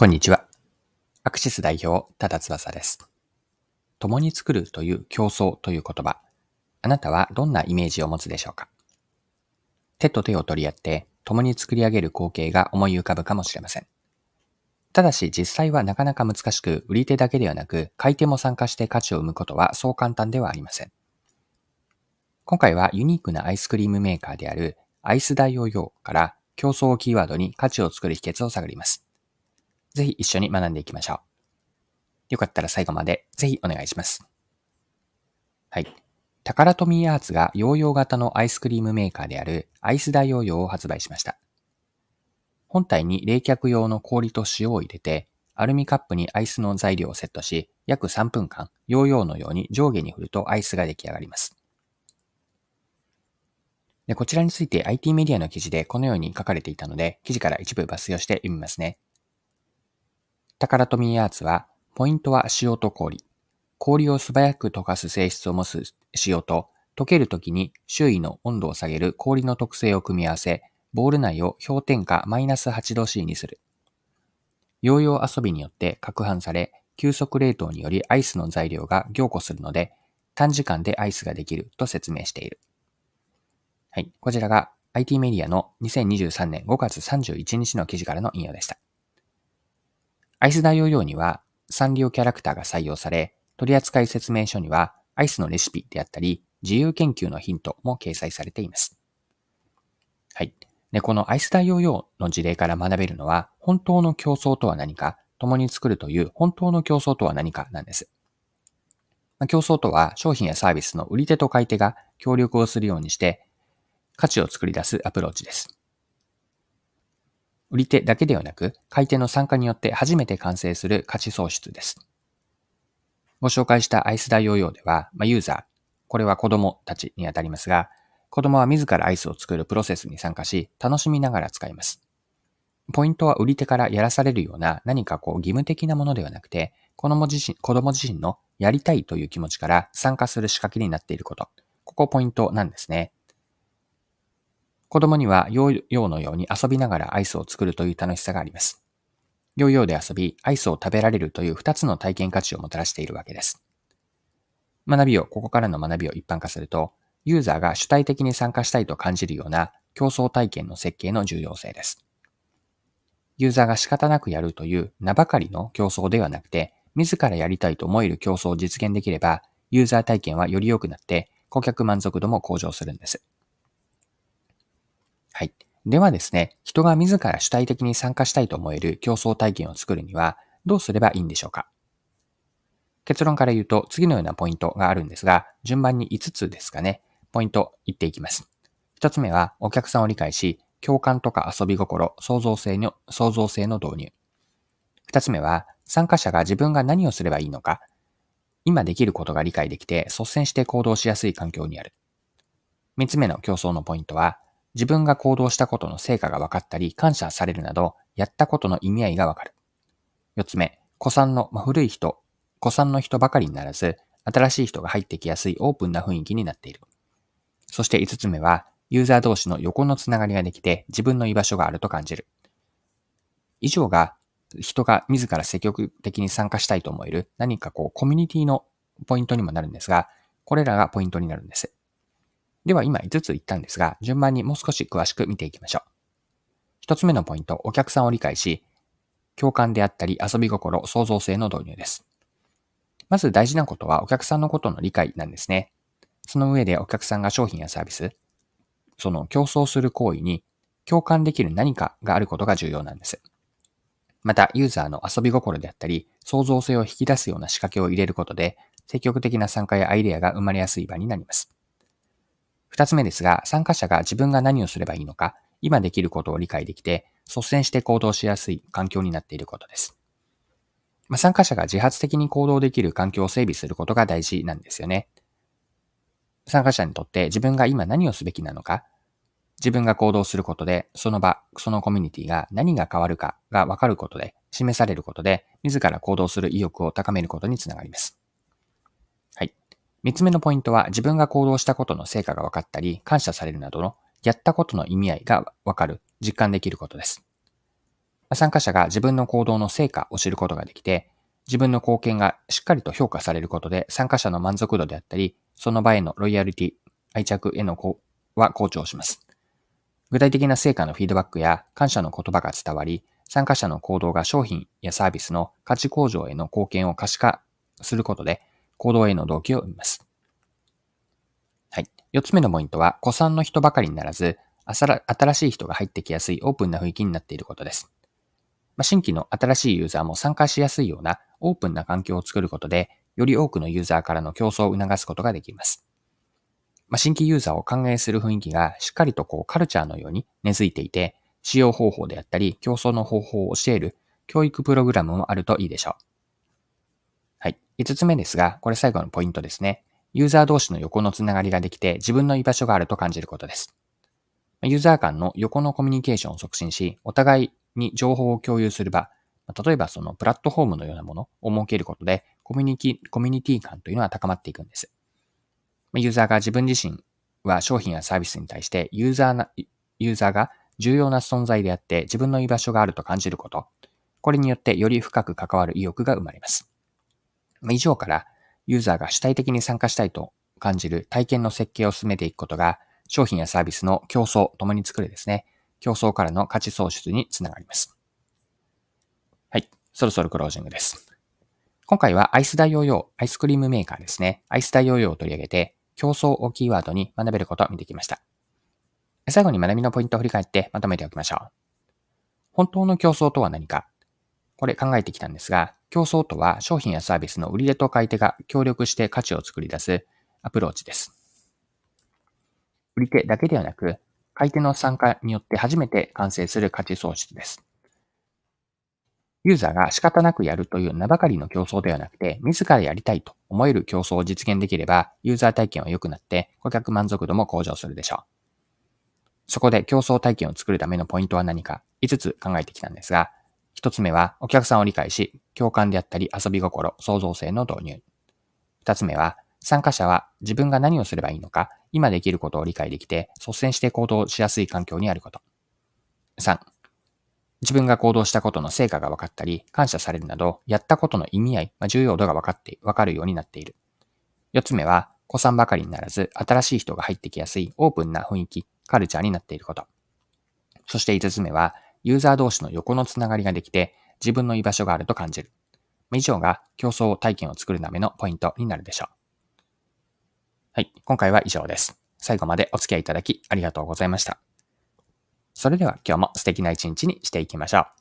こんにちは。アクシス代表、多田翼です。共に作るという競争という言葉。あなたはどんなイメージを持つでしょうか？手と手を取り合って共に作り上げる光景が思い浮かぶかもしれません。ただし実際はなかなか難しく、売り手だけではなく、買い手も参加して価値を生むことはそう簡単ではありません。今回はユニークなアイスクリームメーカーであるアイスダイオーヨーから競争をキーワードに価値を作る秘訣を探ります。ぜひ一緒に学んでいきましょう。よかったら最後までぜひお願いします。はい。タカラトミーアーツがヨーヨー型のアイスクリームメーカーであるアイスダイヨーヨーを発売しました。本体に冷却用の氷と塩を入れて、アルミカップにアイスの材料をセットし、約3分間、ヨーヨーのように上下に振るとアイスが出来上がります。でこちらについて IT メディアの記事でこのように書かれていたので、記事から一部抜粋をして読みますね。タカラトミーアーツは、ポイントは塩と氷。氷を素早く溶かす性質を持つ塩と、溶けるときに周囲の温度を下げる氷の特性を組み合わせ、ボール内を氷点下マイナス8度 C にする。ヨーヨー遊びによって攪拌され、急速冷凍によりアイスの材料が凝固するので、短時間でアイスができると説明している。はい。こちらが IT メディアの2023年5月31日の記事からの引用でした。アイス大容量にはサンリオキャラクターが採用され、取扱説明書にはアイスのレシピであったり、自由研究のヒントも掲載されています。はい。で、このアイス大容量の事例から学べるのは、本当の競争とは何か、共に作るという本当の競争とは何かなんです。まあ、競争とは商品やサービスの売り手と買い手が協力をするようにして、価値を作り出すアプローチです。売り手だけではなく、買い手の参加によって初めて完成する価値創出です。ご紹介したアイス大容量では、まあ、ユーザー、これは子供たちにあたりますが、子供は自らアイスを作るプロセスに参加し、楽しみながら使います。ポイントは売り手からやらされるような何かこう義務的なものではなくて、子供自身、子供自身のやりたいという気持ちから参加する仕掛けになっていること。ここポイントなんですね。子供にはヨーヨーのように遊びながらアイスを作るという楽しさがあります。ヨーヨーで遊び、アイスを食べられるという二つの体験価値をもたらしているわけです。学びを、ここからの学びを一般化すると、ユーザーが主体的に参加したいと感じるような競争体験の設計の重要性です。ユーザーが仕方なくやるという名ばかりの競争ではなくて、自らやりたいと思える競争を実現できれば、ユーザー体験はより良くなって、顧客満足度も向上するんです。はい。ではですね、人が自ら主体的に参加したいと思える競争体験を作るにはどうすればいいんでしょうか？結論から言うと次のようなポイントがあるんですが、順番に5つですかね、ポイント言っていきます。1つ目はお客さんを理解し、共感とか遊び心、創造性の、創造性の導入。2つ目は参加者が自分が何をすればいいのか、今できることが理解できて率先して行動しやすい環境にある。3つ目の競争のポイントは、自分が行動したことの成果が分かったり、感謝されるなど、やったことの意味合いが分かる。四つ目、古参の、まあ、古い人、古参の人ばかりにならず、新しい人が入ってきやすいオープンな雰囲気になっている。そして五つ目は、ユーザー同士の横のつながりができて自分の居場所があると感じる。以上が人が自ら積極的に参加したいと思える何かこうコミュニティのポイントにもなるんですが、これらがポイントになるんです。では今5つ言ったんですが、順番にもう少し詳しく見ていきましょう。一つ目のポイント、お客さんを理解し、共感であったり遊び心、創造性の導入です。まず大事なことはお客さんのことの理解なんですね。その上でお客さんが商品やサービス、その競争する行為に共感できる何かがあることが重要なんです。また、ユーザーの遊び心であったり、創造性を引き出すような仕掛けを入れることで、積極的な参加やアイデアが生まれやすい場になります。二つ目ですが、参加者が自分が何をすればいいのか、今できることを理解できて、率先して行動しやすい環境になっていることです。まあ、参加者が自発的に行動できる環境を整備することが大事なんですよね。参加者にとって自分が今何をすべきなのか、自分が行動することで、その場、そのコミュニティが何が変わるかが分かることで、示されることで、自ら行動する意欲を高めることにつながります。三つ目のポイントは自分が行動したことの成果が分かったり、感謝されるなどのやったことの意味合いが分かる、実感できることです。参加者が自分の行動の成果を知ることができて、自分の貢献がしっかりと評価されることで参加者の満足度であったり、その場へのロイヤリティ、愛着へのは向上します。具体的な成果のフィードバックや感謝の言葉が伝わり、参加者の行動が商品やサービスの価値向上への貢献を可視化することで、行動への動機を生みます。はい。四つ目のポイントは、古参の人ばかりにならず、新しい人が入ってきやすいオープンな雰囲気になっていることです。まあ、新規の新しいユーザーも参加しやすいようなオープンな環境を作ることで、より多くのユーザーからの競争を促すことができます。まあ、新規ユーザーを歓迎する雰囲気がしっかりとこうカルチャーのように根付いていて、使用方法であったり、競争の方法を教える教育プログラムもあるといいでしょう。はい。五つ目ですが、これ最後のポイントですね。ユーザー同士の横のつながりができて自分の居場所があると感じることです。ユーザー間の横のコミュニケーションを促進し、お互いに情報を共有する場、例えばそのプラットフォームのようなものを設けることで、コミュニティ、コミュニティ感というのは高まっていくんです。ユーザーが自分自身は商品やサービスに対してユーザーな、ユーザーが重要な存在であって自分の居場所があると感じること。これによってより深く関わる意欲が生まれます。以上からユーザーが主体的に参加したいと感じる体験の設計を進めていくことが商品やサービスの競争、共に作るですね。競争からの価値創出につながります。はい。そろそろクロージングです。今回はアイス大容量、アイスクリームメーカーですね。アイス大容量を取り上げて、競争をキーワードに学べることを見てきました。最後に学びのポイントを振り返ってまとめておきましょう。本当の競争とは何かこれ考えてきたんですが、競争とは商品やサービスの売り手と買い手が協力して価値を作り出すアプローチです。売り手だけではなく、買い手の参加によって初めて完成する価値創出です。ユーザーが仕方なくやるという名ばかりの競争ではなくて、自らやりたいと思える競争を実現できれば、ユーザー体験は良くなって、顧客満足度も向上するでしょう。そこで競争体験を作るためのポイントは何か、5つ考えてきたんですが、1つ目はお客さんを理解し、共感であったり遊び心、創造性の導入。2つ目は、参加者は自分が何をすればいいのか、今できることを理解できて、率先して行動しやすい環境にあること。3、自分が行動したことの成果が分かったり、感謝されるなど、やったことの意味合い、まあ、重要度が分かって、分かるようになっている。四つ目は、子さんばかりにならず、新しい人が入ってきやすいオープンな雰囲気、カルチャーになっていること。そして五つ目は、ユーザー同士の横のつながりができて、自分の居場所があると感じる。以上が競争体験を作るためのポイントになるでしょう。はい、今回は以上です。最後までお付き合いいただきありがとうございました。それでは今日も素敵な一日にしていきましょう。